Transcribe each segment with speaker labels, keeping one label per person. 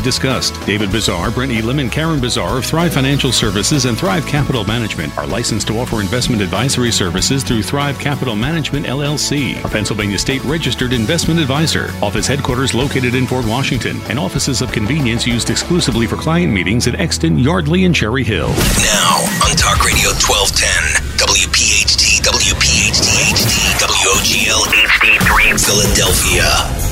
Speaker 1: discussed. David Bazaar, Brett Elam, and Karen Bazaar of Thrive Financial Services and Thrive Capital Management are licensed to offer investment advisory services through Thrive Capital Management LLC, a Pennsylvania state registered investment advisor. Office headquarters located in Fort Washington, and offices of convenience used exclusively for client meetings at Exton, Yardley, and Cherry Hill.
Speaker 2: Now on Talk Radio 1210, WPHT, WPHT HD, WOGL HD3 Philadelphia.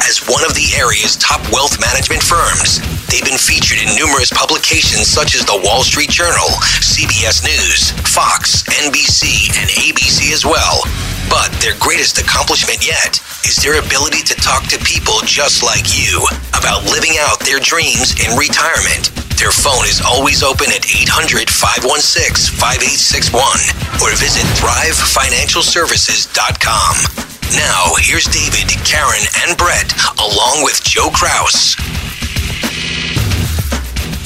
Speaker 2: as one of the area's top wealth management firms. They've been featured in numerous publications such as the Wall Street Journal, CBS News, Fox, NBC, and ABC as well. But their greatest accomplishment yet is their ability to talk to people just like you about living out their dreams in retirement. Their phone is always open at 800 516 5861 or visit thrivefinancialservices.com. Now, here's David, Karen, and Brett, along with Joe Kraus.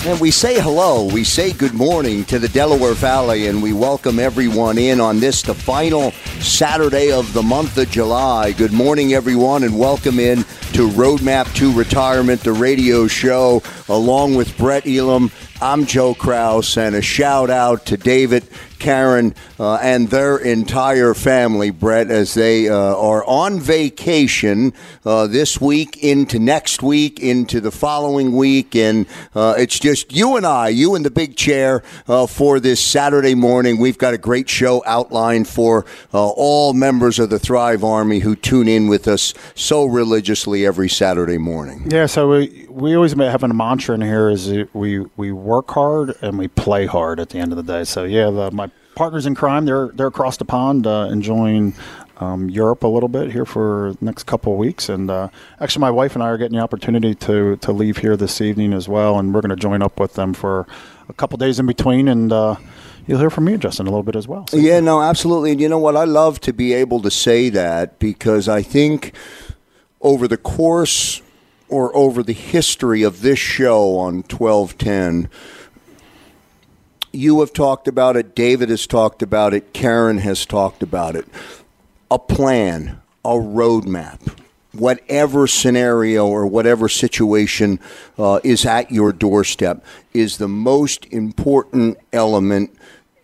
Speaker 3: And we say hello, we say good morning to the Delaware Valley, and we welcome everyone in on this, the final Saturday of the month of July. Good morning, everyone, and welcome in to Roadmap to Retirement, the radio show, along with Brett Elam. I'm Joe Kraus, and a shout out to David, Karen, uh, and their entire family, Brett, as they uh, are on vacation uh, this week into next week, into the following week. And uh, it's just you and I, you in the big chair uh, for this Saturday morning. We've got a great show outlined for uh, all members of the Thrive Army who tune in with us so religiously every Saturday morning.
Speaker 4: Yeah, so we, we always have a mantra in here is we, we work hard and we play hard at the end of the day. So, yeah, the, my partners in crime. They're they're across the pond uh, enjoying um, Europe a little bit here for the next couple of weeks. And uh, actually, my wife and I are getting the opportunity to to leave here this evening as well, and we're going to join up with them for a couple days in between and. Uh, you'll hear from me, Justin, a little bit as well.
Speaker 3: So. Yeah, no, absolutely. And you know what? I love to be able to say that because I think over the course or over the history of this show on 1210, you have talked about it, David has talked about it, Karen has talked about it. A plan, a roadmap, whatever scenario or whatever situation uh, is at your doorstep is the most important element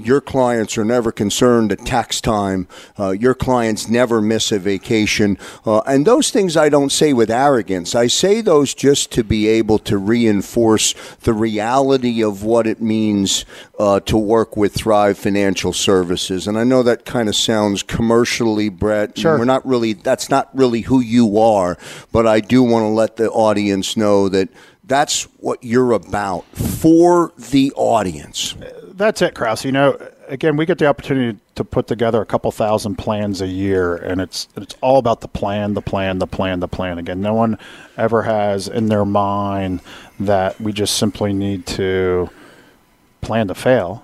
Speaker 3: your clients are never concerned at tax time. Uh, your clients never miss a vacation. Uh, and those things I don't say with arrogance. I say those just to be able to reinforce the reality of what it means uh, to work with Thrive Financial Services. And I know that kind of sounds commercially, Brett.
Speaker 4: Sure.
Speaker 3: We're not really, that's not really who you are, but I do want to let the audience know that that's what you're about for the audience
Speaker 4: that's it, Kraus. You know, again, we get the opportunity to put together a couple thousand plans a year, and it's it's all about the plan, the plan, the plan, the plan. Again, no one ever has in their mind that we just simply need to plan to fail.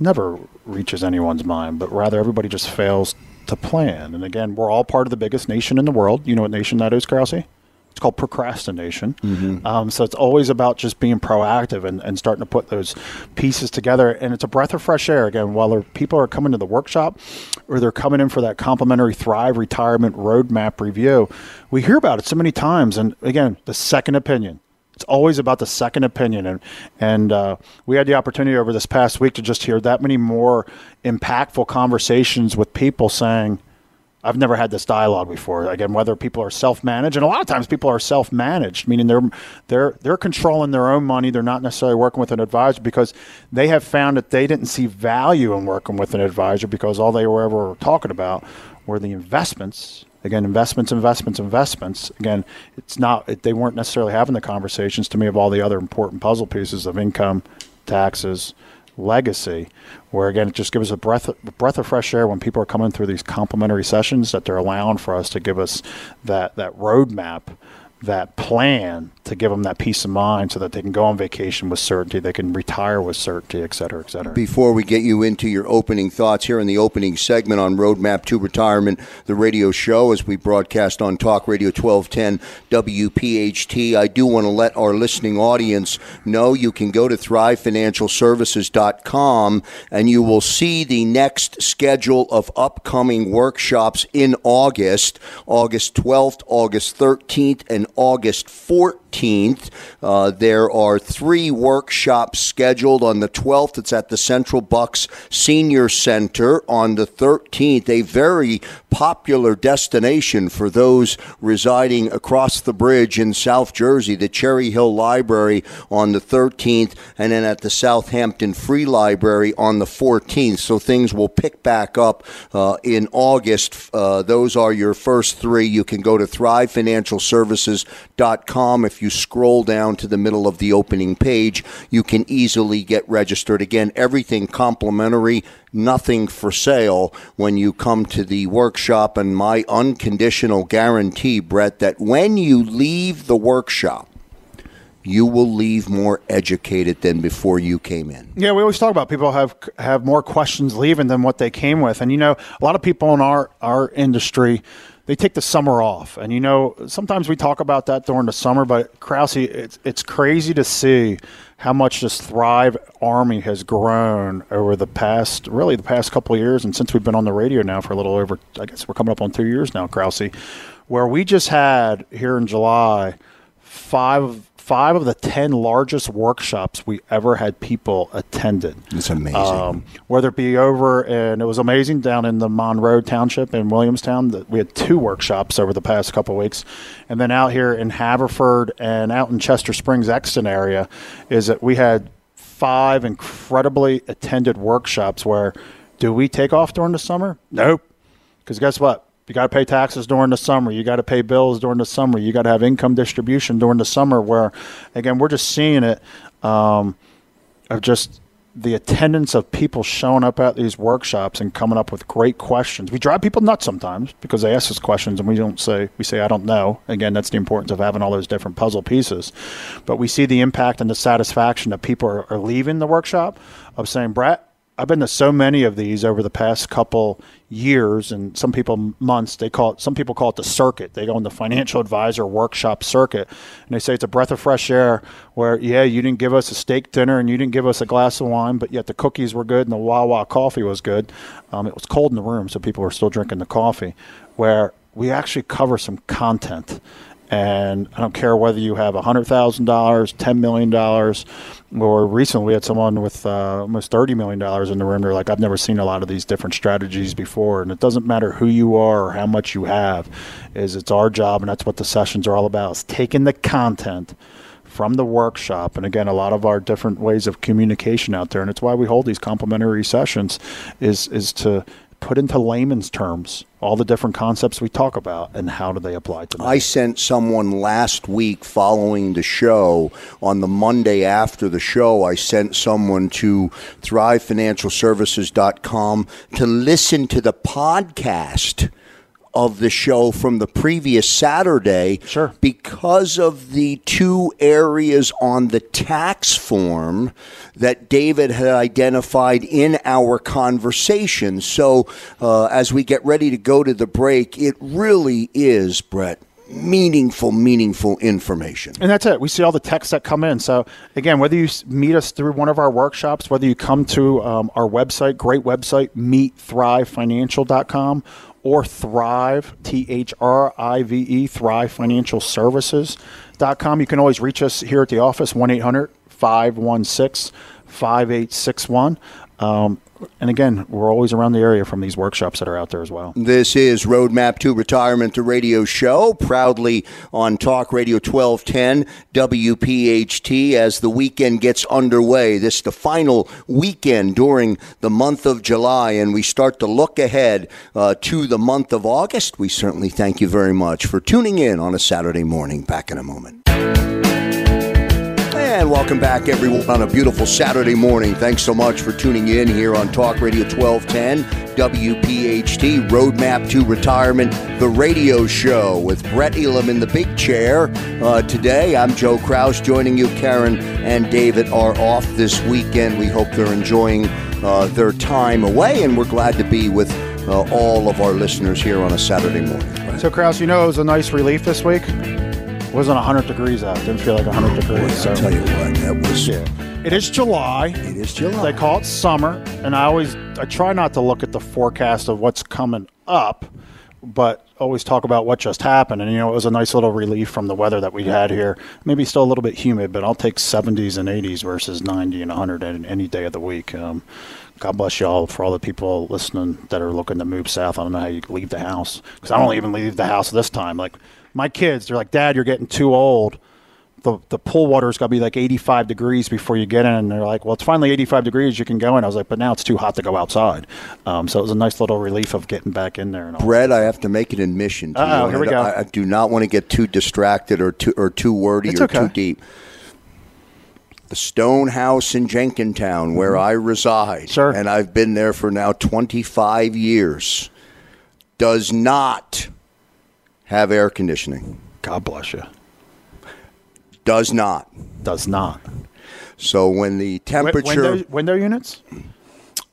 Speaker 4: never reaches anyone's mind, but rather everybody just fails to plan. And again, we're all part of the biggest nation in the world. You know what nation that is, Krause? It's called procrastination. Mm-hmm. Um, so it's always about just being proactive and, and starting to put those pieces together. And it's a breath of fresh air. Again, while people are coming to the workshop or they're coming in for that complimentary Thrive Retirement Roadmap review, we hear about it so many times. And again, the second opinion. It's always about the second opinion, and and uh, we had the opportunity over this past week to just hear that many more impactful conversations with people saying, I've never had this dialogue before. Again, whether people are self-managed, and a lot of times people are self-managed, meaning they're they're they're controlling their own money. They're not necessarily working with an advisor because they have found that they didn't see value in working with an advisor because all they were ever talking about were the investments. Again, investments, investments, investments. Again, it's not they weren't necessarily having the conversations to me of all the other important puzzle pieces of income, taxes, legacy, where again it just gives us a breath breath of fresh air when people are coming through these complimentary sessions that they're allowing for us to give us that that roadmap that plan to give them that peace of mind so that they can go on vacation with certainty, they can retire with certainty, et cetera, et cetera.
Speaker 3: Before we get you into your opening thoughts here in the opening segment on Roadmap to Retirement, the radio show, as we broadcast on Talk Radio 1210 WPHT, I do want to let our listening audience know you can go to thrivefinancialservices.com and you will see the next schedule of upcoming workshops in August, August 12th, August 13th, and August 14th. Uh, there are three workshops scheduled on the 12th. It's at the Central Bucks Senior Center. On the 13th, a very popular destination for those residing across the bridge in South Jersey, the Cherry Hill Library on the 13th, and then at the Southampton Free Library on the 14th. So things will pick back up uh, in August. Uh, those are your first three. You can go to thrivefinancialservices.com. If you scroll down to the middle of the opening page, you can easily get registered. Again, everything complimentary nothing for sale when you come to the workshop. And my unconditional guarantee, Brett, that when you leave the workshop, you will leave more educated than before you came in.
Speaker 4: Yeah, we always talk about people have have more questions leaving than what they came with, and you know, a lot of people in our our industry they take the summer off, and you know, sometimes we talk about that during the summer, but Krause, it's it's crazy to see how much this Thrive Army has grown over the past, really the past couple of years, and since we've been on the radio now for a little over, I guess we're coming up on two years now, Krause, where we just had here in July five five of the 10 largest workshops we ever had people attended.
Speaker 3: It's amazing. Um,
Speaker 4: whether it be over, and it was amazing down in the Monroe Township in Williamstown, that we had two workshops over the past couple weeks. And then out here in Haverford and out in Chester Springs, Exton area, is that we had five incredibly attended workshops where do we take off during the summer? Nope. Because guess what? You got to pay taxes during the summer. You got to pay bills during the summer. You got to have income distribution during the summer. Where, again, we're just seeing it um, of just the attendance of people showing up at these workshops and coming up with great questions. We drive people nuts sometimes because they ask us questions and we don't say we say I don't know. Again, that's the importance of having all those different puzzle pieces. But we see the impact and the satisfaction that people are, are leaving the workshop of saying, Brett, I've been to so many of these over the past couple years, and some people months. They call it. Some people call it the circuit. They go on the financial advisor workshop circuit, and they say it's a breath of fresh air. Where yeah, you didn't give us a steak dinner and you didn't give us a glass of wine, but yet the cookies were good and the Wawa coffee was good. Um, it was cold in the room, so people were still drinking the coffee. Where we actually cover some content, and I don't care whether you have $100,000, $10 million, or recently we had someone with uh, almost $30 million in the room. They're like, I've never seen a lot of these different strategies before. And it doesn't matter who you are or how much you have, is it's our job, and that's what the sessions are all about, is taking the content from the workshop and again a lot of our different ways of communication out there and it's why we hold these complimentary sessions is is to put into layman's terms all the different concepts we talk about and how do they apply to them.
Speaker 3: I sent someone last week following the show on the Monday after the show. I sent someone to thrivefinancialservices.com to listen to the podcast of the show from the previous Saturday.
Speaker 4: Sure.
Speaker 3: Because of the two areas on the tax form that David had identified in our conversation. So uh, as we get ready to go to the break, it really is, Brett meaningful, meaningful information.
Speaker 4: And that's it. We see all the texts that come in. So, again, whether you meet us through one of our workshops, whether you come to um, our website, great website, meetthrivefinancial.com, or Thrive, T H R I V E, Thrive Financial Services.com. You can always reach us here at the office, 1 800 516 5861. Um, And again, we're always around the area from these workshops that are out there as well.
Speaker 3: This is Roadmap to Retirement, the radio show, proudly on Talk Radio 1210 WPHT as the weekend gets underway. This is the final weekend during the month of July, and we start to look ahead uh, to the month of August. We certainly thank you very much for tuning in on a Saturday morning. Back in a moment. And welcome back, everyone, on a beautiful Saturday morning. Thanks so much for tuning in here on Talk Radio 1210, WPHT, Roadmap to Retirement, the radio show with Brett Elam in the big chair. Uh, today, I'm Joe Kraus joining you. Karen and David are off this weekend. We hope they're enjoying uh, their time away, and we're glad to be with uh, all of our listeners here on a Saturday morning.
Speaker 4: So, Kraus, you know it was a nice relief this week? It wasn't 100 degrees out. Didn't feel like 100 degrees.
Speaker 3: So. I'll tell you what, that was.
Speaker 4: Yeah. It is July.
Speaker 3: It is July.
Speaker 4: They call it summer, and I always I try not to look at the forecast of what's coming up, but always talk about what just happened. And you know, it was a nice little relief from the weather that we had here. Maybe still a little bit humid, but I'll take 70s and 80s versus 90 and 100 any day of the week. Um, God bless y'all for all the people listening that are looking to move south. I don't know how you leave the house because I don't even leave the house this time. Like my kids, they're like, Dad, you're getting too old. The, the pool water's got to be like 85 degrees before you get in. And they're like, well, it's finally 85 degrees. You can go in. I was like, but now it's too hot to go outside. Um, so it was a nice little relief of getting back in there. And all.
Speaker 3: Brett, I have to make an admission to
Speaker 4: Uh-oh,
Speaker 3: you.
Speaker 4: here we
Speaker 3: I-
Speaker 4: go.
Speaker 3: I, I do not want to get too distracted or too or too wordy
Speaker 4: It's
Speaker 3: or
Speaker 4: okay.
Speaker 3: too deep. The Stone House in Jenkintown, where I reside,
Speaker 4: Mm-hmm. Sure.
Speaker 3: and I've been there for now 25 years, does not have air conditioning.
Speaker 4: God bless you.
Speaker 3: Does not.
Speaker 4: Does not.
Speaker 3: So when the temperature,
Speaker 4: window, window units?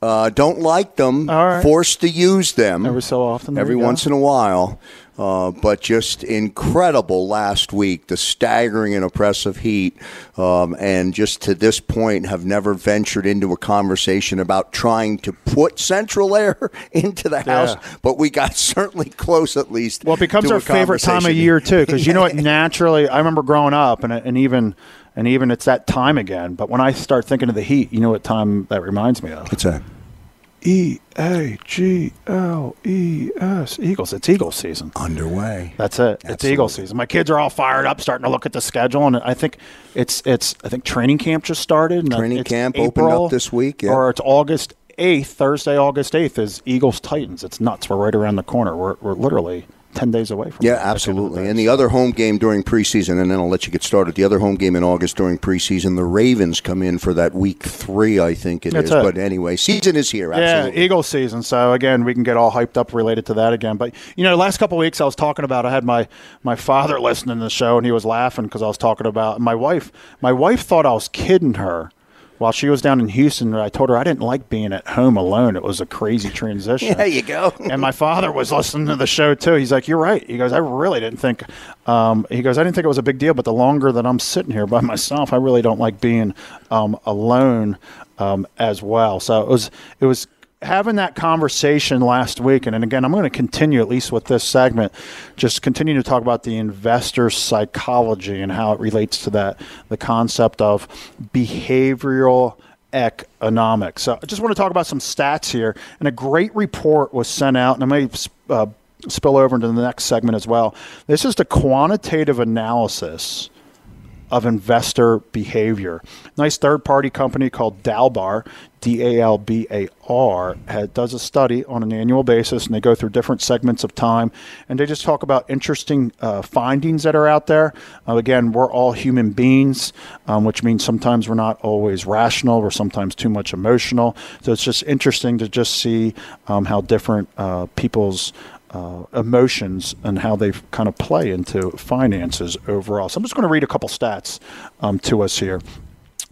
Speaker 3: uh, don't like them,
Speaker 4: right.
Speaker 3: forced to use them
Speaker 4: Every so often.
Speaker 3: every once in a while. Uh, but just incredible last week, the staggering and oppressive heat. Um, and just to this point, have never ventured into a conversation about trying to put central air into the house.
Speaker 4: Yeah.
Speaker 3: But we got certainly close, at least.
Speaker 4: Well, it becomes our favorite time of year too, because you know what? Naturally, I remember growing up, and and even and even it's that time again. But when I start thinking of the heat, you know what time that reminds me of?
Speaker 3: It's that?
Speaker 4: E A G L E S Eagles. It's Eagles season.
Speaker 3: Underway.
Speaker 4: That's it. It's
Speaker 3: Absolutely.
Speaker 4: Eagles season. My kids are all fired up, starting to look at the schedule, and I think it's it's. I think training camp just started. and
Speaker 3: Training
Speaker 4: it's
Speaker 3: camp opened up this week, yeah.
Speaker 4: or it's August eighth, Thursday, August eighth is Eagles Titans. It's nuts. We're right around the corner. We're we're literally ten days away from.
Speaker 3: Yeah,
Speaker 4: at the
Speaker 3: absolutely. And the other home game during preseason, and then I'll let you get started. The other home game in August during preseason, the Ravens come in for that week three, I think it is.
Speaker 4: That's it.
Speaker 3: But anyway, season is here.
Speaker 4: Yeah, Eagle season. So again, we can get all hyped up related to that again. But you know, last couple of weeks I was talking about. I had my my father listening to the show, and he was laughing because I was talking about my wife. My wife thought I was kidding her. While she was down in Houston, I told her I didn't like being at home alone. It was a crazy transition.
Speaker 3: There you go.
Speaker 4: and my father was listening to the show too. He's like, "You're right." He goes, "I really didn't think." Um, he goes, "I didn't think it was a big deal, but the longer that I'm sitting here by myself, I really don't like being um, alone um, as well." So it was it was having that conversation last week, and, and again, I'm going to continue at least with this segment, just continue to talk about the investor psychology and how it relates to that the concept of behavioral economics. So I just want to talk about some stats here. And a great report was sent out, and I may uh, spill over into the next segment as well. This is the quantitative analysis of investor behavior. Nice third party company called Dalbar, D A L B A R, does a study on an annual basis and they go through different segments of time and they just talk about interesting uh, findings that are out there. Uh, again, we're all human beings, um, which means sometimes we're not always rational, we're sometimes too much emotional. So it's just interesting to just see um, how different uh, people's uh, emotions and how they kind of play into finances overall. So I'm just going to read a couple stats um, to us here.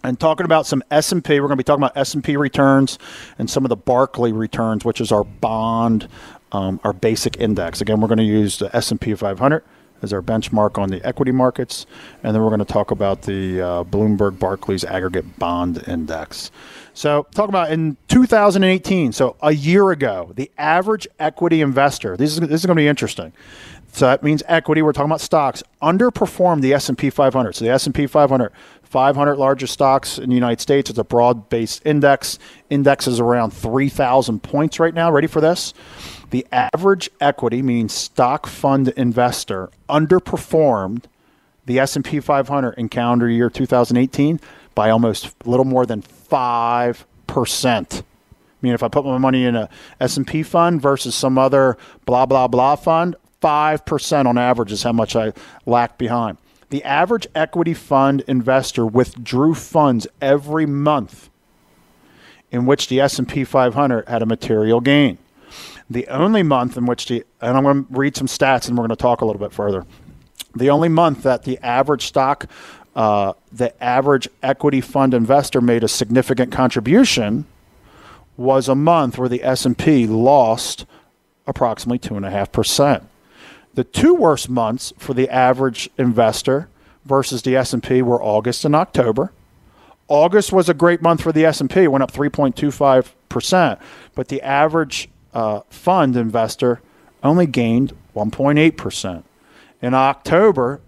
Speaker 4: And talking about some S&P, we're going to be talking about S&P returns and some of the Barclay returns, which is our bond, um, our basic index. Again, we're going to use the S&P 500 as our benchmark on the equity markets, and then we're going to talk about the uh, Bloomberg Barclays Aggregate Bond Index. So, talk about in 2018, so a year ago, the average equity investor. This is this is going to be interesting. So that means equity. We're talking about stocks underperformed the S and P 500. So the S and P 500, 500 largest stocks in the United States. It's a broad-based index. Index is around 3,000 points right now. Ready for this? The average equity, meaning stock fund investor, underperformed the S&P 500 in calendar year 2018 by almost a little more than 5%. I mean, if I put my money in a S&P fund versus some other blah, blah, blah fund, 5% on average is how much I lack behind. The average equity fund investor withdrew funds every month in which the S&P 500 had a material gain. The only month in which the and I'm going to read some stats and we're going to talk a little bit further. The only month that the average stock uh, the average equity fund investor made a significant contribution was a month where the S&P lost approximately 2.5%. The two worst months for the average investor versus the S&P were August and October. August was a great month for the S&P, went up 3.25%, but the average uh, fund investor only gained 1.8%. In October,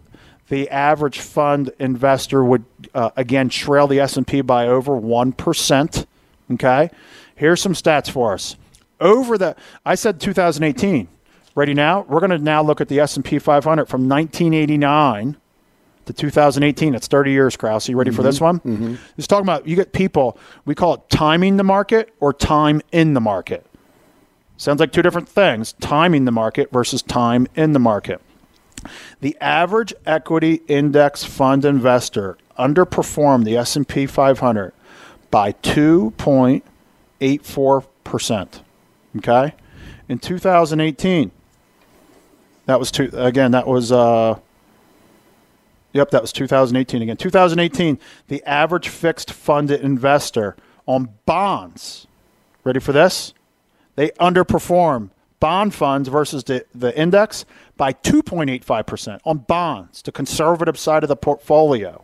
Speaker 4: the average fund investor would uh, again trail the S&P by over 1%, okay? Here's some stats for us. Over the I said 2018 Ready now? We're going to now look at the S&P 500 from 1989 to 2018. It's 30 years, Krause. You ready mm-hmm. for this one? Mm-hmm. It's talking about you get people, we call it timing the market or time in the market. Sounds like two different things timing the market versus time in the market. The average equity index fund investor underperformed the S&P 500 by 2.84%. Okay? In 2018, that was two again. That was uh, yep. That was 2018 again. 2018. The average fixed funded investor on bonds. Ready for this? They underperform bond funds versus the, the index by 2.85% on bonds, the conservative side of the portfolio.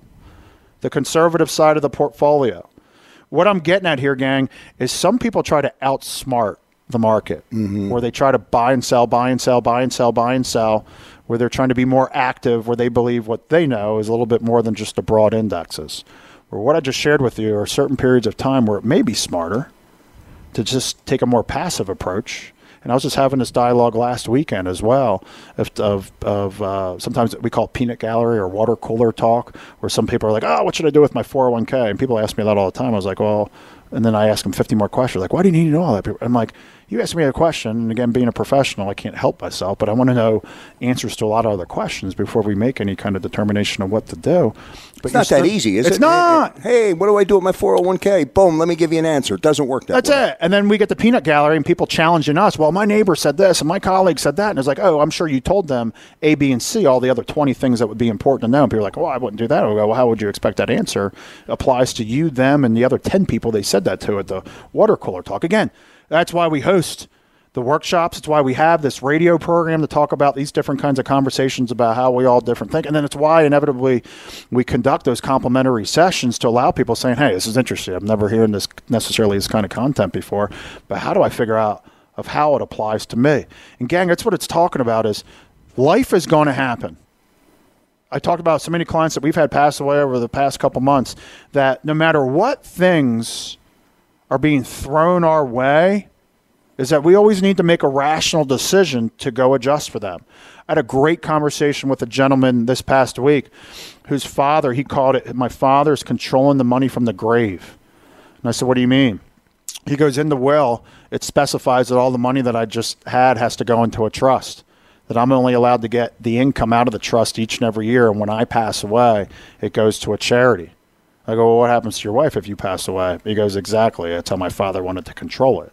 Speaker 4: The conservative side of the portfolio. What I'm getting at here, gang, is some people try to outsmart the market, mm-hmm. where they try to buy and sell, buy and sell, buy and sell, buy and sell, where they're trying to be more active, where they believe what they know is a little bit more than just the broad indexes. Or what I just shared with you are certain periods of time where it may be smarter to just take a more passive approach. And I was just having this dialogue last weekend as well of, of, of uh, sometimes we call peanut gallery or water cooler talk, where some people are like, oh, what should I do with my 401k? And people ask me that all the time. I was like, well, and then I ask them 50 more questions. Like, why do you need to know all that? I'm like, you asked me a question, and again, being a professional, I can't help myself, but I want to know answers to a lot of other questions before we make any kind of determination of what to do.
Speaker 3: But it's not that easy, is
Speaker 4: it's
Speaker 3: it?
Speaker 4: It's not.
Speaker 3: Hey, what do I do with my 401k? Boom, let me give you an answer. It doesn't work that way.
Speaker 4: That's
Speaker 3: way.
Speaker 4: it. And then we get the peanut gallery and people challenging us. Well, my neighbor said this and my colleague said that. And it's like, oh, I'm sure you told them A, B, and C, all the other 20 things that would be important to know. And people are like, well, I wouldn't do that. I go, well, how would you expect that answer applies to you, them, and the other 10 people they said that to at the water cooler talk? Again, that's why we host – the workshops. It's why we have this radio program to talk about these different kinds of conversations about how we all different think. And then it's why inevitably we conduct those complimentary sessions to allow people saying, hey, this is interesting. I've never heard this necessarily this kind of content before, but how do I figure out of how it applies to me? And gang, that's what it's talking about is life is going to happen. I talked about so many clients that we've had pass away over the past couple months that no matter what things are being thrown our way, is that we always need to make a rational decision to go adjust for them. I had a great conversation with a gentleman this past week whose father, he called it, my father's controlling the money from the grave. And I said, What do you mean? He goes, In the will, it specifies that all the money that I just had has to go into a trust. That I'm only allowed to get the income out of the trust each and every year. And when I pass away, it goes to a charity. I go, Well, what happens to your wife if you pass away? He goes, Exactly. That's how my father wanted to control it.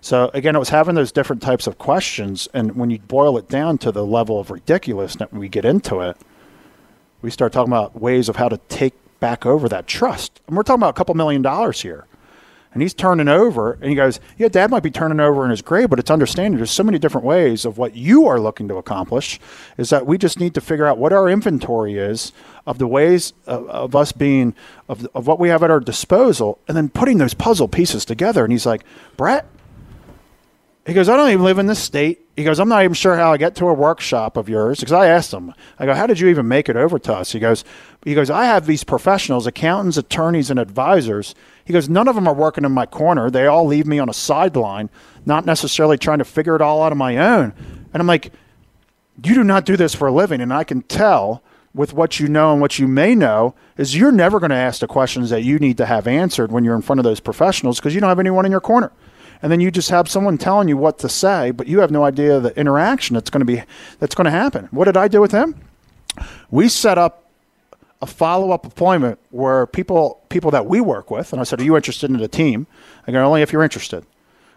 Speaker 4: So again, it was having those different types of questions, and when you boil it down to the level of ridiculousness, when we get into it, we start talking about ways of how to take back over that trust. And we're talking about a couple million dollars here. And he's turning over and he goes yeah dad might be turning over in his grave but it's understanding there's so many different ways of what you are looking to accomplish is that we just need to figure out what our inventory is of the ways of, of us being of, of what we have at our disposal and then putting those puzzle pieces together and he's like brett he goes, I don't even live in this state. He goes, I'm not even sure how I get to a workshop of yours. Because I asked him, I go, how did you even make it over to us? He goes, he goes, I have these professionals, accountants, attorneys, and advisors. He goes, none of them are working in my corner. They all leave me on a sideline, not necessarily trying to figure it all out on my own. And I'm like, you do not do this for a living. And I can tell with what you know and what you may know is you're never going to ask the questions that you need to have answered when you're in front of those professionals because you don't have anyone in your corner and then you just have someone telling you what to say, but you have no idea the interaction that's going to be that's going to happen. What did I do with him? We set up a follow up appointment where people people that we work with, and I said, "Are you interested in the team?" I go, "Only if you're interested."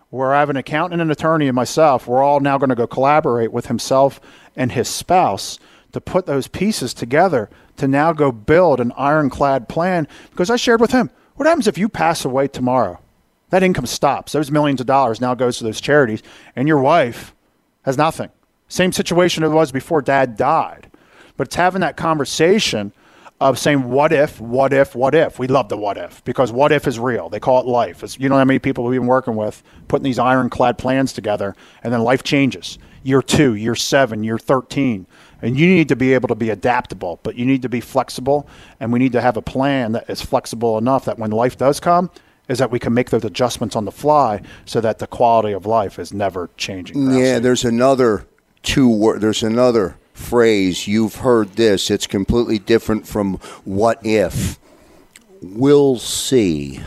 Speaker 4: Where I have an accountant, and an attorney, and myself, we're all now going to go collaborate with himself and his spouse to put those pieces together to now go build an ironclad plan. Because I shared with him, what happens if you pass away tomorrow? That income stops. Those millions of dollars now goes to those charities, and your wife has nothing. Same situation it was before dad died. But it's having that conversation of saying, what if, what if, what if? We love the what if because what if is real. They call it life. It's, you know how many people we've been working with putting these ironclad plans together, and then life changes. Year two, year seven, year 13. And you need to be able to be adaptable, but you need to be flexible, and we need to have a plan that is flexible enough that when life does come, is that we can make those adjustments on the fly so that the quality of life is never changing.
Speaker 3: Yeah, there's another two word. There's another phrase you've heard this. It's completely different from what if. We'll see.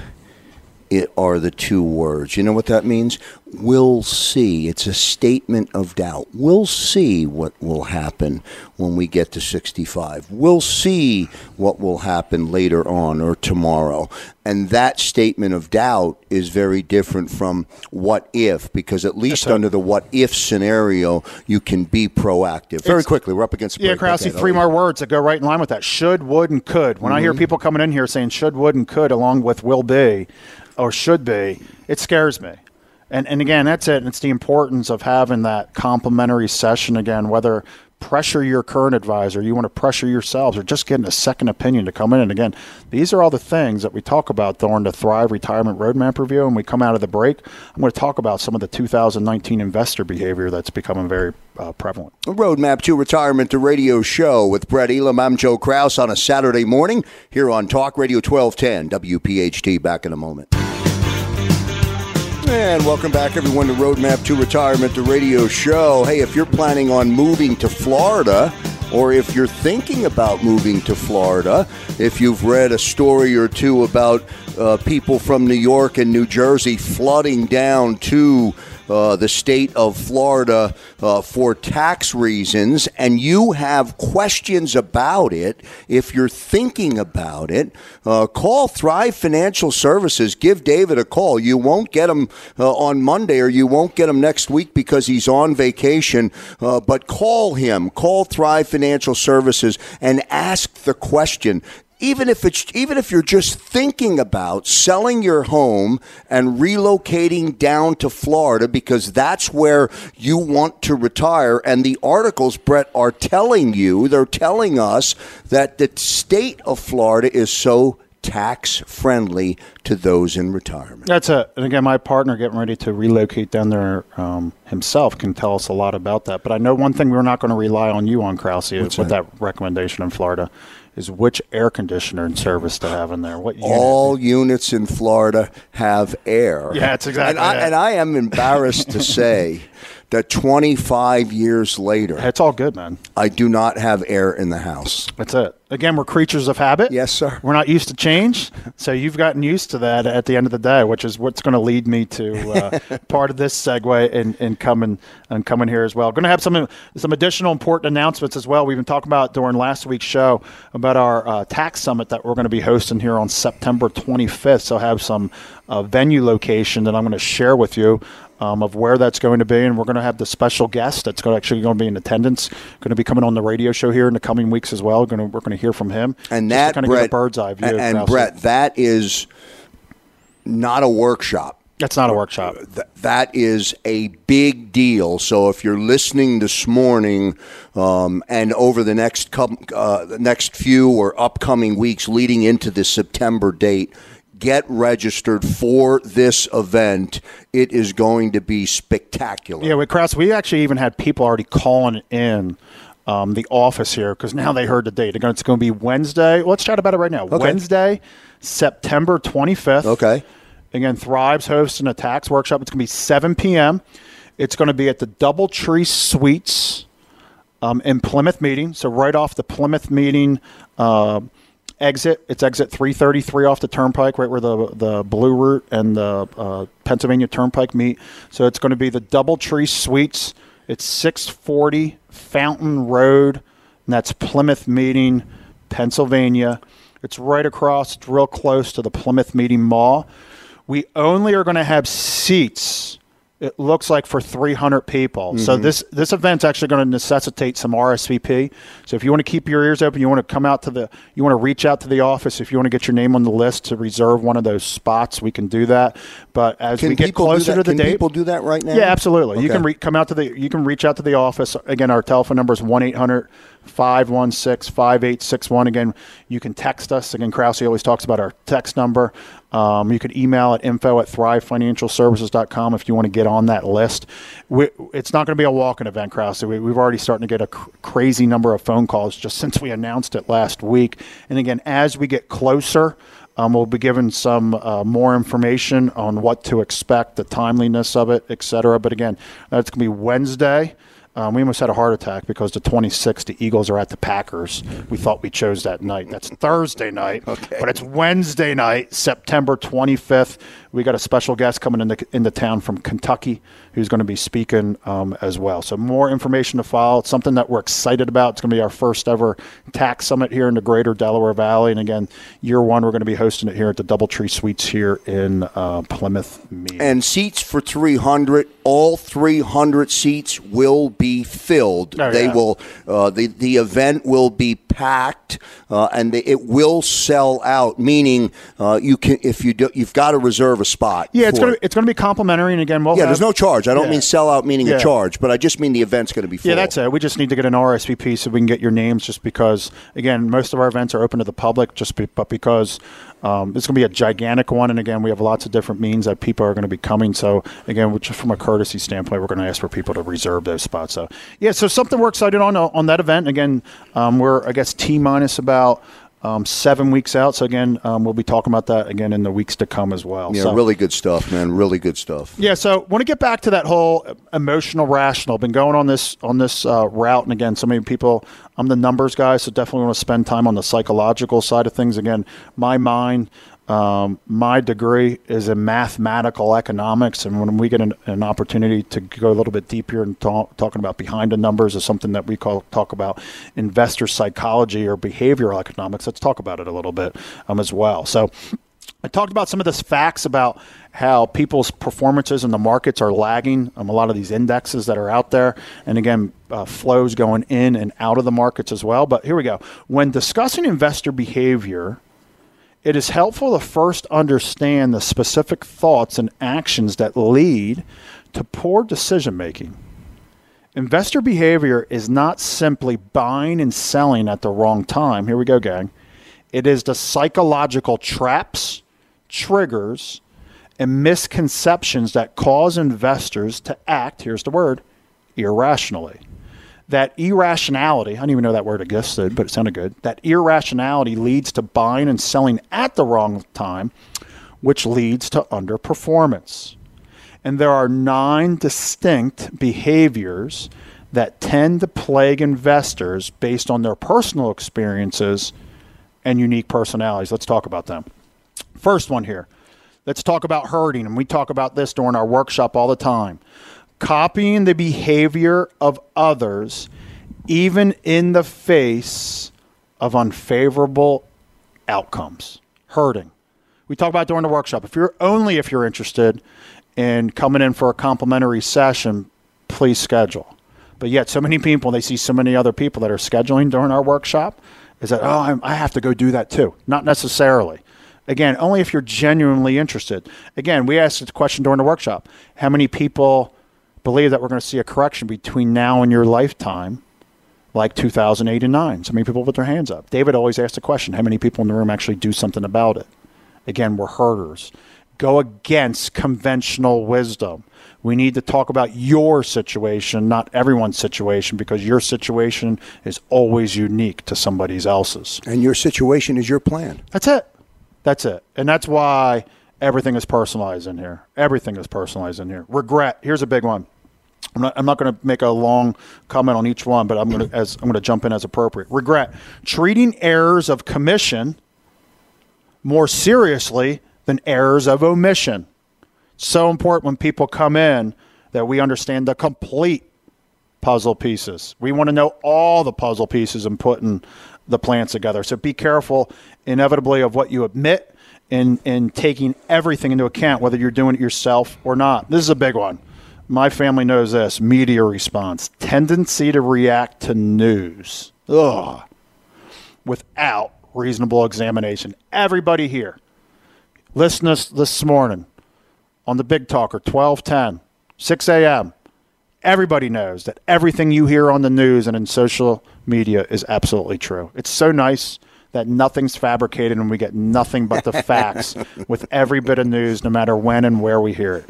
Speaker 3: It are the two words. You know what that means? We'll see. It's a statement of doubt. We'll see what will happen when we get to 65. We'll see what will happen later on or tomorrow. And that statement of doubt is very different from what if, because at least under the what if scenario, you can be proactive. Very
Speaker 4: It's-
Speaker 3: quickly, we're up against the
Speaker 4: Yeah. Krause,
Speaker 3: Okay,
Speaker 4: three
Speaker 3: Elliot.
Speaker 4: more words that go right in line with that. Should, would, and could. When I hear mm-hmm. people coming in here saying should, would, and could along with will be or should be, it scares me. And, and again, that's it. And it's the importance of having that complimentary session again, whether pressure your current advisor, you want to pressure yourselves, or just getting a second opinion to come in. And again, these are all the things that we talk about during the Thrive Retirement Roadmap Review. And we come out of the break, I'm going to talk about some of the 2019 investor behavior that's becoming very uh, prevalent.
Speaker 3: Roadmap to Retirement, the radio show with Brett Elam. I'm Joe Kraus on a Saturday morning here on Talk Radio 1210 WPHT. Back in a moment. And welcome back, everyone, to Roadmap to Retirement, the radio show. Hey, if you're planning on moving to Florida, or if you're thinking about moving to Florida, if you've read a story or two about uh, people from New York and New Jersey flooding down to uh, the state of Florida uh, for tax reasons, and you have questions about it, if you're thinking about it, uh, call Thrive Financial Services. Give David a call. You won't get him uh, on Monday or you won't get him next week because he's on vacation, uh, but call him. Call Thrive Financial Services and ask the question even if it's even if you're just thinking about selling your home and relocating down to Florida because that's where you want to retire and the articles Brett are telling you they're telling us that the state of Florida is so tax friendly to those in retirement.
Speaker 4: That's it. And again, my partner getting ready to relocate down there um, himself can tell us a lot about that. But I know one thing we're not going to rely on you on, Krause, with that recommendation in Florida, is which air conditioner and service to have in there. What unit.
Speaker 3: All units in Florida have air.
Speaker 4: Yeah, it's exactly
Speaker 3: And I, and I am embarrassed to say that 25 years later,
Speaker 4: It's all good, man.
Speaker 3: I do not have air in the house.
Speaker 4: That's it. Again, we're creatures of habit.
Speaker 3: Yes, sir.
Speaker 4: We're not used to change, so you've gotten used to that at the end of the day, which is what's going to lead me to uh, part of this segue and, and coming and coming here as well. Going to have some some additional important announcements as well. We've been talking about during last week's show about our uh, tax summit that we're going to be hosting here on September 25th. So I have some uh, venue location that I'm going to share with you um, of where that's going to be, and we're going to have the special guest that's actually going to be in attendance, going to be coming on the radio show here in the coming weeks as well. Going to, we're going to hear from him,
Speaker 3: And that
Speaker 4: kind of
Speaker 3: Brett,
Speaker 4: get a bird's eye view.
Speaker 3: and, and. Brett, that is not a workshop.
Speaker 4: That's not a workshop.
Speaker 3: That is a big deal. So if you're listening this morning um, and over the next com- uh, the next few or upcoming weeks leading into the September date, get registered for this event. It is going to be spectacular.
Speaker 4: Yeah, with Kraus, we actually even had people already calling in. Um, the office here because now they heard the date. It's going to be Wednesday. Let's chat about it right now.
Speaker 3: Okay.
Speaker 4: Wednesday, September 25th.
Speaker 3: Okay.
Speaker 4: Again, Thrive's hosts an tax workshop. It's going to be 7 p.m. It's going to be at the Doubletree Suites um, in Plymouth Meeting. So right off the Plymouth Meeting uh, exit, it's exit 333 off the Turnpike, right where the the Blue Route and the uh, Pennsylvania Turnpike meet. So it's going to be the Doubletree Suites. It's 640 Fountain Road, and that's Plymouth Meeting, Pennsylvania. It's right across, it's real close to the Plymouth Meeting Mall. We only are going to have seats. It looks like for 300 people. So mm-hmm. this this event's actually going to necessitate some RSVP. So if you want to keep your ears open, you want to come out to the, you want to reach out to the office. If you want to get your name on the list to reserve one of those spots, we can do that. But as
Speaker 3: Can
Speaker 4: we get closer to the
Speaker 3: Can
Speaker 4: date,
Speaker 3: people do that right now?
Speaker 4: yeah, absolutely. You can re- come out to the. You can reach out to the office. Again, our telephone number is 1-800 516 5861. Again, you can text us. Again, Krause always talks about our text number. Um, you could email at info at thrivefinancialservices.com if you want to get on that list. We, it's not going to be a walk-in event, Krause. We, we've already starting to get a cr- crazy number of phone calls just since we announced it last week. And again, as we get closer, um, we'll be given some uh, more information on what to expect, the timeliness of it, et cetera. But again, that's going to be Wednesday. Um, we almost had a heart attack because the 26th, the Eagles are at the Packers. We thought we chose that night. That's Thursday night, but it's Wednesday night, September 25th. We got a special guest coming into, into town from Kentucky who's going to be speaking um, as well. So more information to follow. It's something that we're excited about. It's going to be our first ever tax summit here in the greater Delaware Valley. And again, year one, we're going to be hosting it here at the Doubletree Suites here in uh, Plymouth. Mead.
Speaker 3: And seats for 300. All 300 seats will be filled.
Speaker 4: Oh,
Speaker 3: they
Speaker 4: yeah.
Speaker 3: will. Uh, the the event will be packed, uh, and they, it will sell out. Meaning, uh, you can if you do, you've got to reserve a spot.
Speaker 4: yeah, it's
Speaker 3: for
Speaker 4: going
Speaker 3: it.
Speaker 4: to it's to be complimentary. And again, we'll
Speaker 3: Yeah,
Speaker 4: have-
Speaker 3: there's no charge. I don't
Speaker 4: Yeah.
Speaker 3: mean sell out meaning
Speaker 4: Yeah.
Speaker 3: a charge, but I just mean the event's going to be full.
Speaker 4: Yeah, that's it. We just need to get an RSVP so we can get your names. Just because, again, most of our events are open to the public. Just be, but because um, it's going to be a gigantic one, and again, we have lots of different means that people are going to be coming. So again, just from a courtesy standpoint, we're going to ask for people to reserve those spots. So yeah, so something we're excited on on that event. Again, um, we're I guess T minus about. Um, seven weeks out, so again, um, we'll be talking about that again in the weeks to come as well.
Speaker 3: Yeah,
Speaker 4: so,
Speaker 3: really good stuff, man. Really good stuff.
Speaker 4: yeah, so want to get back to that whole emotional rational. Been going on this on this uh, route, and again, so many people. I'm the numbers guy, so definitely want to spend time on the psychological side of things. Again, my mind, um, my degree is in mathematical economics, and when we get an, an opportunity to go a little bit deeper and talk, talking about behind the numbers is something that we call talk about investor psychology or behavioral economics. Let's talk about it a little bit um, as well. So. I talked about some of this facts about how people's performances in the markets are lagging. Um, a lot of these indexes that are out there, and again, uh, flows going in and out of the markets as well. But here we go. When discussing investor behavior, it is helpful to first understand the specific thoughts and actions that lead to poor decision making. Investor behavior is not simply buying and selling at the wrong time. Here we go, gang. It is the psychological traps, triggers, and misconceptions that cause investors to act, here's the word, irrationally. That irrationality, I don't even know that word existed, but it sounded good. That irrationality leads to buying and selling at the wrong time, which leads to underperformance. And there are nine distinct behaviors that tend to plague investors based on their personal experiences and unique personalities. Let's talk about them. First one here. Let's talk about herding, and we talk about this during our workshop all the time. Copying the behavior of others, even in the face of unfavorable outcomes. Herding. We talk about during the workshop. If you're only if you're interested in coming in for a complimentary session, please schedule. But yet, so many people they see so many other people that are scheduling during our workshop is that oh I'm, I have to go do that too. Not necessarily. Again, only if you're genuinely interested. Again, we asked the question during the workshop how many people believe that we're going to see a correction between now and your lifetime, like 2008 and 9? So many people put their hands up. David always asks the question how many people in the room actually do something about it? Again, we're herders. Go against conventional wisdom. We need to talk about your situation, not everyone's situation, because your situation is always unique to somebody else's.
Speaker 3: And your situation is your plan.
Speaker 4: That's it. That's it. And that's why everything is personalized in here. Everything is personalized in here. Regret. Here's a big one. I'm not, I'm not going to make a long comment on each one, but I'm going to as I'm going to jump in as appropriate. Regret. Treating errors of commission more seriously than errors of omission. So important when people come in that we understand the complete puzzle pieces. We want to know all the puzzle pieces and putting the plans together. So be careful, inevitably, of what you admit in in taking everything into account, whether you're doing it yourself or not. This is a big one. My family knows this media response, tendency to react to news. Ugh. Without reasonable examination. Everybody here, listen this morning on the Big Talker, 1210, 6 a.m. Everybody knows that everything you hear on the news and in social media is absolutely true. It's so nice that nothing's fabricated and we get nothing but the facts with every bit of news, no matter when and where we hear it.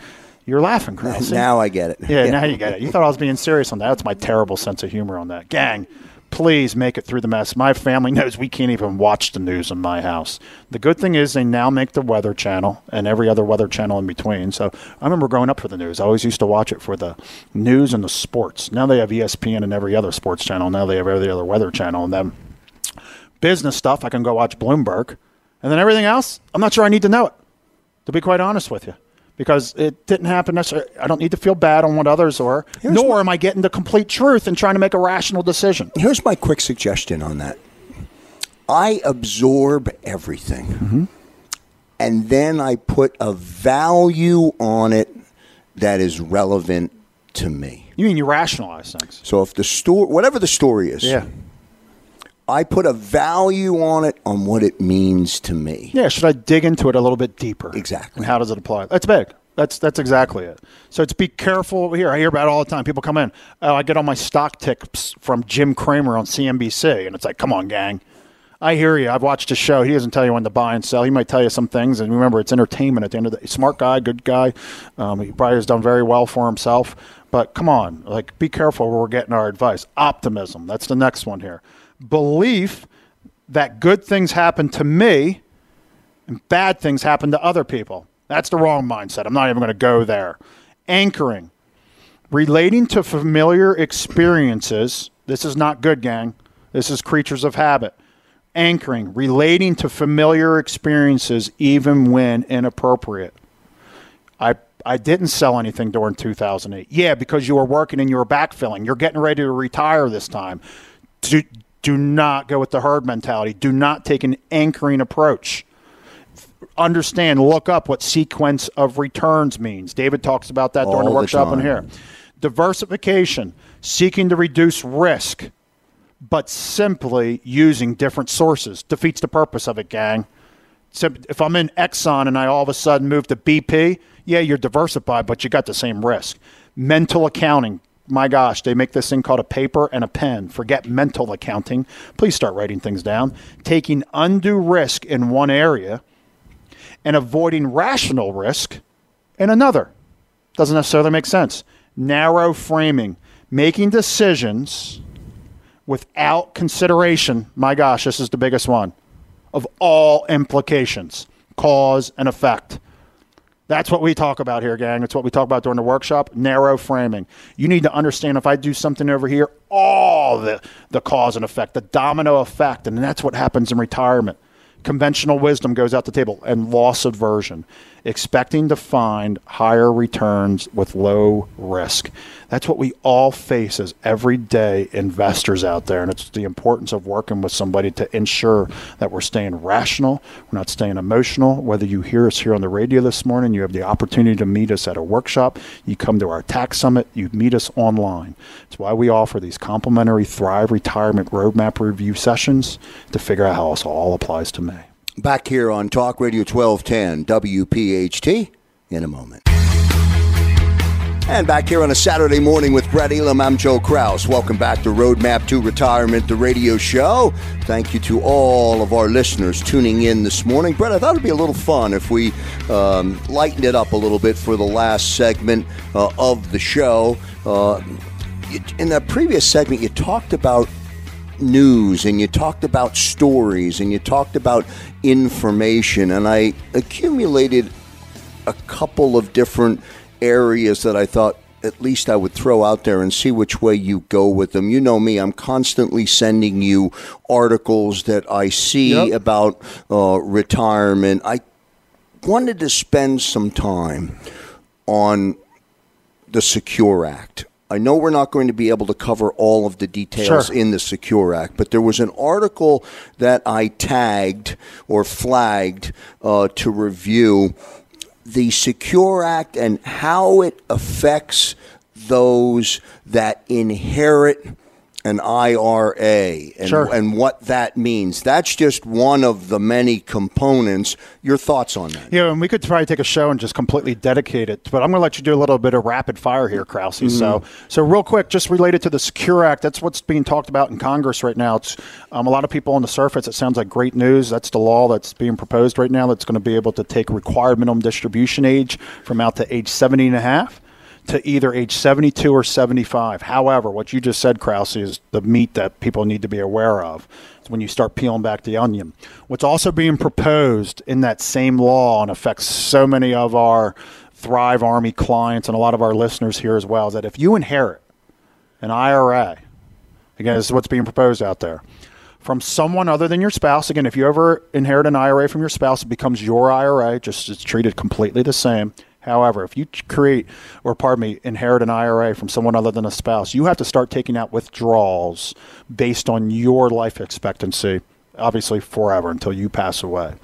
Speaker 4: You're laughing, Krause.
Speaker 3: Now I get it.
Speaker 4: Yeah, yeah, now you get it. You thought I was being serious on that. That's my terrible sense of humor on that. Gang, please make it through the mess. My family knows we can't even watch the news in my house. The good thing is they now make the Weather Channel and every other weather channel in between. So I remember growing up for the news. I always used to watch it for the news and the sports. Now they have ESPN and every other sports channel. Now they have every other weather channel. And then business stuff, I can go watch Bloomberg. And then everything else, I'm not sure I need to know it, to be quite honest with you because it didn't happen necessarily. I don't need to feel bad on what others are, Here's nor my, am I getting the complete truth and trying to make a rational decision.
Speaker 3: Here's my quick suggestion on that I absorb everything, mm-hmm. and then I put a value on it that is relevant to me.
Speaker 4: You mean you rationalize things?
Speaker 3: So if the story, whatever the story is,
Speaker 4: yeah.
Speaker 3: I put a value on it on what it means to me.
Speaker 4: Yeah, should I dig into it a little bit deeper?
Speaker 3: Exactly.
Speaker 4: And how does it apply? That's big. That's that's exactly it. So it's be careful here. I hear about it all the time. People come in. Oh, I get all my stock tips from Jim Cramer on CNBC, and it's like, come on, gang. I hear you. I've watched his show. He doesn't tell you when to buy and sell. He might tell you some things, and remember, it's entertainment at the end of the day. Smart guy, good guy. Um, he probably has done very well for himself. But come on, like, be careful where we're getting our advice. Optimism. That's the next one here belief that good things happen to me and bad things happen to other people. That's the wrong mindset. I'm not even going to go there. Anchoring, relating to familiar experiences. This is not good, gang. This is creatures of habit. Anchoring, relating to familiar experiences even when inappropriate. I I didn't sell anything during 2008. Yeah, because you were working and you were backfilling. You're getting ready to retire this time. Do not go with the herd mentality. Do not take an anchoring approach. Understand, look up what sequence of returns means. David talks about that during the workshop in here. Diversification, seeking to reduce risk, but simply using different sources defeats the purpose of it, gang. So if I'm in Exxon and I all of a sudden move to BP, yeah, you're diversified, but you got the same risk. Mental accounting, my gosh, they make this thing called a paper and a pen. Forget mental accounting. Please start writing things down. Taking undue risk in one area and avoiding rational risk in another. Doesn't necessarily make sense. Narrow framing, making decisions without consideration. My gosh, this is the biggest one of all implications, cause and effect. That's what we talk about here, gang. It's what we talk about during the workshop. Narrow framing. You need to understand if I do something over here, all the, the cause and effect, the domino effect. And that's what happens in retirement. Conventional wisdom goes out the table and loss aversion, expecting to find higher returns with low risk. That's what we all face as everyday investors out there. And it's the importance of working with somebody to ensure that we're staying rational, we're not staying emotional. Whether you hear us here on the radio this morning, you have the opportunity to meet us at a workshop, you come to our tax summit, you meet us online. It's why we offer these complimentary Thrive Retirement Roadmap review sessions to figure out how this all applies to me.
Speaker 3: Back here on Talk Radio 1210 WPHT in a moment. And back here on a Saturday morning with Brett Elam, I'm Joe Kraus. Welcome back to Roadmap to Retirement, the radio show. Thank you to all of our listeners tuning in this morning. Brett, I thought it'd be a little fun if we um, lightened it up a little bit for the last segment uh, of the show. Uh, in that previous segment, you talked about news and you talked about stories and you talked about information, and I accumulated a couple of different areas that I thought at least I would throw out there and see which way you go with them. You know me, I'm constantly sending you articles that I see yep. about uh, retirement. I wanted to spend some time on the Secure Act. I know we're not going to be able to cover all of the details sure. in the Secure Act, but there was an article that I tagged or flagged uh, to review the Secure Act and how it affects those that inherit an IRA and,
Speaker 4: sure.
Speaker 3: and what that means. That's just one of the many components. Your thoughts on that?
Speaker 4: Yeah, and we could probably take a show and just completely dedicate it, but I'm going to let you do a little bit of rapid fire here, Krause. Mm-hmm. So, so real quick, just related to the Secure Act, that's what's being talked about in Congress right now. It's um, a lot of people on the surface. It sounds like great news. That's the law that's being proposed right now. That's going to be able to take required minimum distribution age from out to age 70 and a half to either age 72 or 75. However, what you just said, Krause, is the meat that people need to be aware of when you start peeling back the onion. What's also being proposed in that same law and affects so many of our Thrive Army clients and a lot of our listeners here as well is that if you inherit an IRA, again, this is what's being proposed out there, from someone other than your spouse. Again, if you ever inherit an IRA from your spouse, it becomes your IRA, just it's treated completely the same. However, if you create, or pardon me, inherit an IRA from someone other than a spouse, you have to start taking out withdrawals based on your life expectancy, obviously forever until you pass away.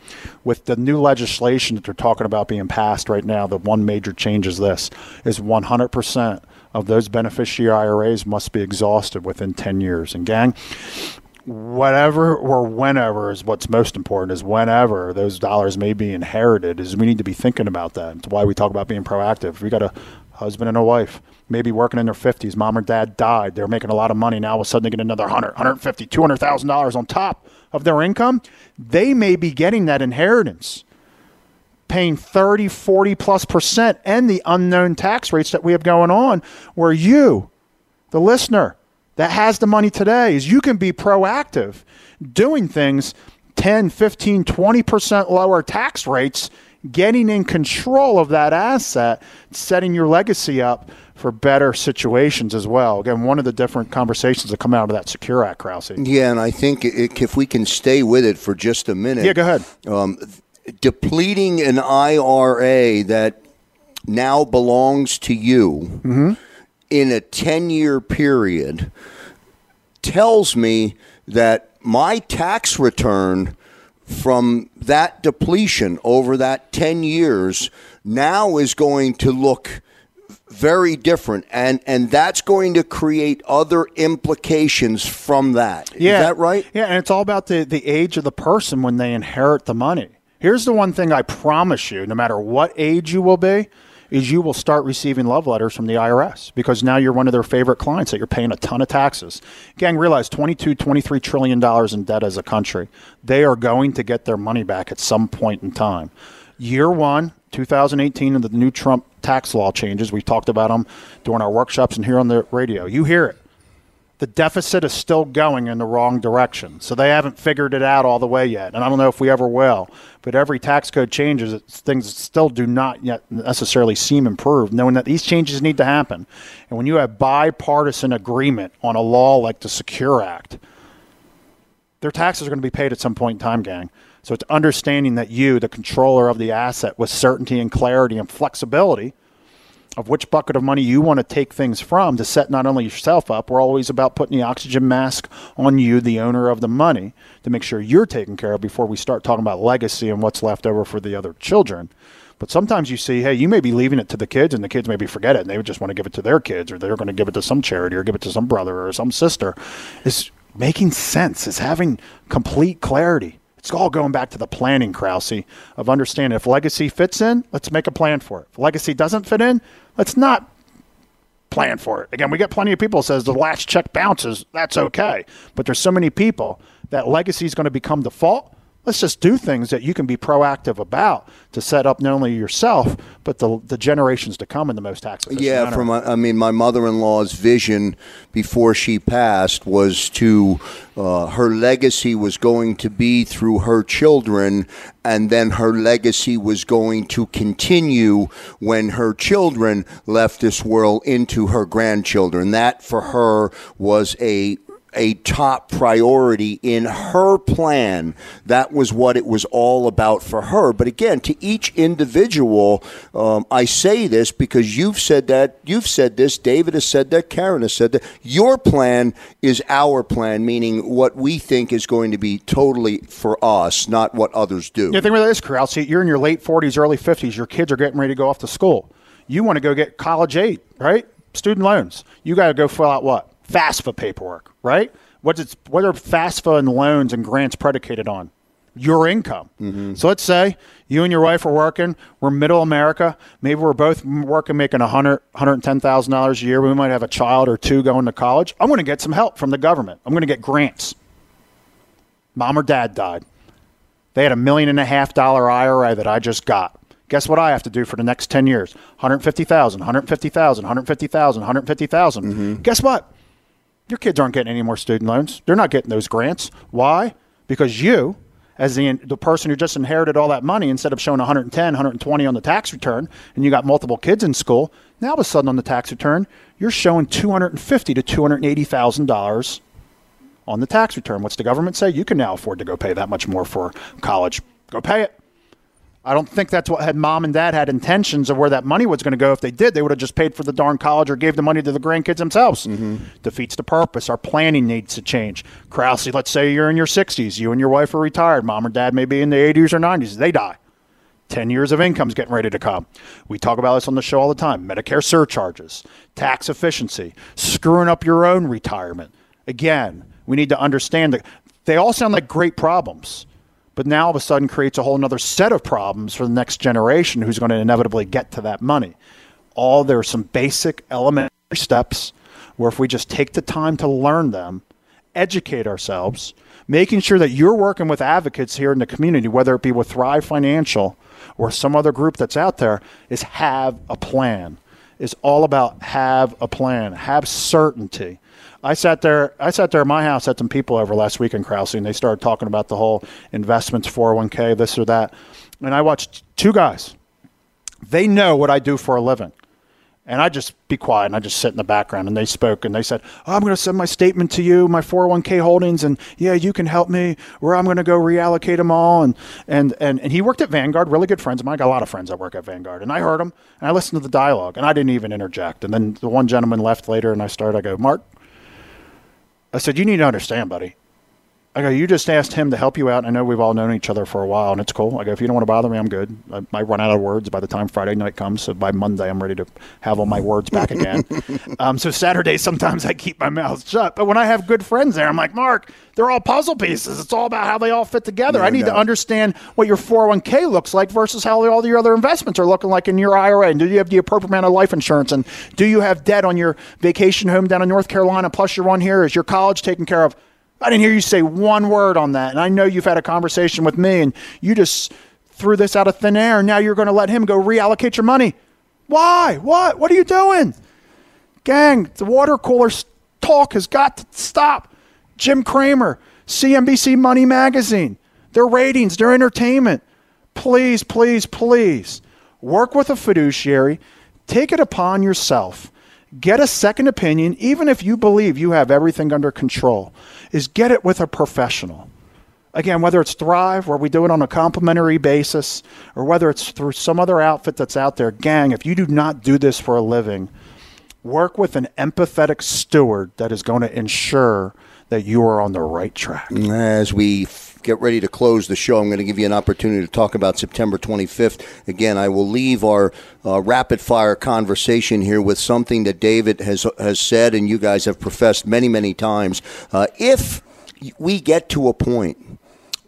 Speaker 4: With the new legislation that they're talking about being passed right now, the one major change is this: is 100% of those beneficiary IRAs must be exhausted within 10 years. And gang, whatever or whenever is what's most important is whenever those dollars may be inherited is we need to be thinking about that. It's why we talk about being proactive. We got a husband and a wife, maybe working in their 50s, mom or dad died, they're making a lot of money, now all of a sudden they get another 100, 150, 200,000 dollars on top of their income. They may be getting that inheritance paying 30, 40 plus percent and the unknown tax rates that we have going on where you, the listener, that has the money today is you can be proactive doing things 10, 15, 20% lower tax rates, getting in control of that asset, setting your legacy up for better situations as well. Again, one of the different conversations that come out of that Secure Act, Krause.
Speaker 3: Yeah, and I think if we can stay with it for just a minute.
Speaker 4: Yeah, go ahead.
Speaker 3: Um, depleting an IRA that now belongs to you.
Speaker 4: Mm-hmm
Speaker 3: in a 10 year period tells me that my tax return from that depletion over that 10 years now is going to look very different and and that's going to create other implications from that.
Speaker 4: Yeah.
Speaker 3: is that right?
Speaker 4: Yeah and it's all about the the age of the person when they inherit the money. Here's the one thing i promise you no matter what age you will be is you will start receiving love letters from the IRS because now you're one of their favorite clients that you're paying a ton of taxes. Gang, realize 22, 23 trillion dollars in debt as a country. They are going to get their money back at some point in time. Year one, 2018, and the new Trump tax law changes. We talked about them during our workshops and here on the radio. You hear it the deficit is still going in the wrong direction. So they haven't figured it out all the way yet. And I don't know if we ever will. But every tax code changes, things still do not yet necessarily seem improved, knowing that these changes need to happen. And when you have bipartisan agreement on a law like the Secure Act, their taxes are going to be paid at some point in time, gang. So it's understanding that you, the controller of the asset, with certainty and clarity and flexibility – of which bucket of money you want to take things from to set not only yourself up, we're always about putting the oxygen mask on you, the owner of the money, to make sure you're taken care of before we start talking about legacy and what's left over for the other children. But sometimes you see, hey, you may be leaving it to the kids, and the kids maybe forget it, and they would just want to give it to their kids, or they're going to give it to some charity, or give it to some brother or some sister. Is making sense. Is having complete clarity It's all going back to the planning, Krause, of understanding if legacy fits in, let's make a plan for it. If legacy doesn't fit in, let's not plan for it. Again, we get plenty of people says the last check bounces. That's okay, but there's so many people that legacy is going to become default let's just do things that you can be proactive about to set up not only yourself but the, the generations to come in the most tax efficient
Speaker 3: yeah
Speaker 4: manner.
Speaker 3: from i mean my mother-in-law's vision before she passed was to uh, her legacy was going to be through her children and then her legacy was going to continue when her children left this world into her grandchildren that for her was a a top priority in her plan. That was what it was all about for her. But again, to each individual, um, I say this because you've said that, you've said this, David has said that, Karen has said that. Your plan is our plan, meaning what we think is going to be totally for us, not what others do.
Speaker 4: Yeah, think about this. See, you're in your late 40s, early 50s. Your kids are getting ready to go off to school. You want to go get college aid, right? Student loans. You got to go fill out what? FAFSA paperwork, right? What's it's what are FAFSA and loans and grants predicated on? Your income. Mm-hmm. So let's say you and your wife are working. We're middle America. Maybe we're both working, making a hundred, hundred ten thousand dollars a year. We might have a child or two going to college. I'm going to get some help from the government. I'm going to get grants. Mom or dad died. They had a million and a half dollar IRA that I just got. Guess what I have to do for the next 10 years? 150,000, 150,000, 150,000, 150,000. Mm-hmm. Guess what? Your kids aren't getting any more student loans. They're not getting those grants. Why? Because you, as the, the person who just inherited all that money, instead of showing 110, 120 on the tax return, and you got multiple kids in school, now all of a sudden on the tax return, you're showing 250 to 280 thousand dollars on the tax return. What's the government say? You can now afford to go pay that much more for college. Go pay it. I don't think that's what had mom and dad had intentions of where that money was going to go. If they did, they would have just paid for the darn college or gave the money to the grandkids themselves. Mm-hmm. Defeats the purpose. Our planning needs to change. Krause, let's say you're in your 60s. You and your wife are retired. Mom or dad may be in the 80s or 90s. They die. 10 years of income's getting ready to come. We talk about this on the show all the time Medicare surcharges, tax efficiency, screwing up your own retirement. Again, we need to understand that they all sound like great problems but now all of a sudden creates a whole other set of problems for the next generation who's going to inevitably get to that money. All there are some basic elementary steps where if we just take the time to learn them, educate ourselves, making sure that you're working with advocates here in the community, whether it be with Thrive Financial or some other group that's out there, is have a plan. It's all about have a plan, have certainty. I sat there. I sat there at my house. Had some people over last week in Krause, and they started talking about the whole investments, 401k, this or that. And I watched two guys. They know what I do for a living. And I just be quiet and I just sit in the background. And they spoke and they said, oh, I'm going to send my statement to you, my 401k holdings, and yeah, you can help me, or I'm going to go reallocate them all. And, and, and, and he worked at Vanguard, really good friends of mine. I got a lot of friends that work at Vanguard. And I heard him and I listened to the dialogue and I didn't even interject. And then the one gentleman left later and I started, I go, Mark, I said, You need to understand, buddy. I go, you just asked him to help you out. I know we've all known each other for a while, and it's cool. I go, if you don't want to bother me, I'm good. I might run out of words by the time Friday night comes. So by Monday, I'm ready to have all my words back again. um, so Saturday, sometimes I keep my mouth shut. But when I have good friends there, I'm like, Mark, they're all puzzle pieces. It's all about how they all fit together. No I need doubt. to understand what your 401k looks like versus how all your other investments are looking like in your IRA. And do you have the appropriate amount of life insurance? And do you have debt on your vacation home down in North Carolina? Plus, your one here is your college taken care of. I didn't hear you say one word on that. And I know you've had a conversation with me and you just threw this out of thin air. And now you're going to let him go reallocate your money. Why? What? What are you doing? Gang, the water cooler talk has got to stop. Jim Cramer, CNBC Money Magazine, their ratings, their entertainment. Please, please, please work with a fiduciary. Take it upon yourself get a second opinion, even if you believe you have everything under control, is get it with a professional. Again, whether it's Thrive, where we do it on a complimentary basis, or whether it's through some other outfit that's out there, gang, if you do not do this for a living, work with an empathetic steward that is going to ensure that you are on the right track.
Speaker 3: As we get ready to close the show, I'm going to give you an opportunity to talk about September 25th. Again, I will leave our uh, rapid fire conversation here with something that David has has said, and you guys have professed many, many times. Uh, if we get to a point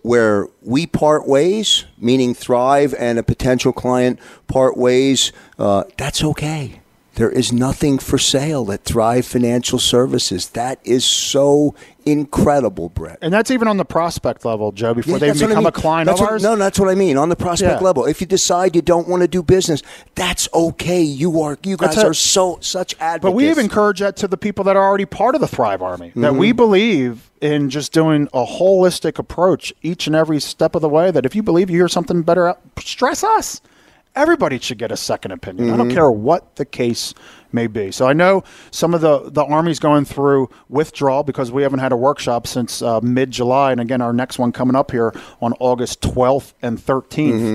Speaker 3: where we part ways, meaning Thrive and a potential client part ways, uh, that's okay. There is nothing for sale at Thrive Financial Services. That is so incredible, Brett.
Speaker 4: And that's even on the prospect level, Joe, before
Speaker 3: Yeah,
Speaker 4: they
Speaker 3: what I
Speaker 4: become
Speaker 3: mean.
Speaker 4: a client
Speaker 3: That's
Speaker 4: of
Speaker 3: what-
Speaker 4: ours.
Speaker 3: No, that's what I mean. On the prospect
Speaker 4: Yeah.
Speaker 3: level, if you decide you don't want to do business, that's okay. You are you guys are so such advocates.
Speaker 4: But we even encourage that to the people that are already part of the Thrive Army. That
Speaker 3: Mm-hmm.
Speaker 4: we believe in just doing a holistic approach each and every step of the way. That if you believe you hear something better, out, stress us. Everybody should get a second opinion. I
Speaker 3: Mm-hmm.
Speaker 4: don't care what the case may be. So I know some of the the army's going through withdrawal because we haven't had a workshop since uh, mid July, and again our next one coming up here on August 12th and 13th.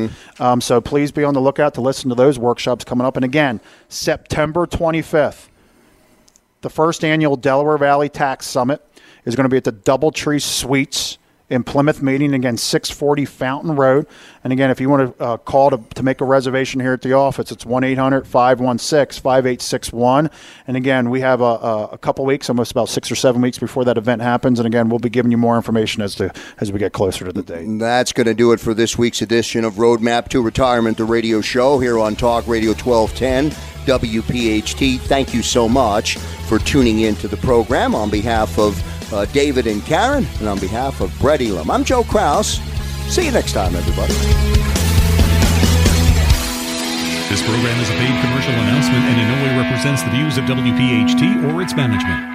Speaker 3: Mm-hmm.
Speaker 4: Um, so please be on the lookout to listen to those workshops coming up. And again, September 25th the first annual Delaware Valley Tax Summit is going to be at the Doubletree Suites in Plymouth Meeting, again, 640 Fountain Road. And again, if you want to uh, call to, to make a reservation here at the office, it's 1 800 516 5861. And again, we have a, a, couple weeks, almost about six or seven weeks before that event happens. And again, we'll be giving you more information as to as we get closer to the date.
Speaker 3: That's going to do it for this week's edition of Roadmap to Retirement, the radio show here on Talk Radio 1210 WPHT. Thank you so much for tuning in to the program on behalf of uh, David and Karen and on behalf of Brett Elam. I'm Joe Kraus. See you next time, everybody.
Speaker 1: This program is a paid commercial announcement and in no way represents the views of WPHT or its management.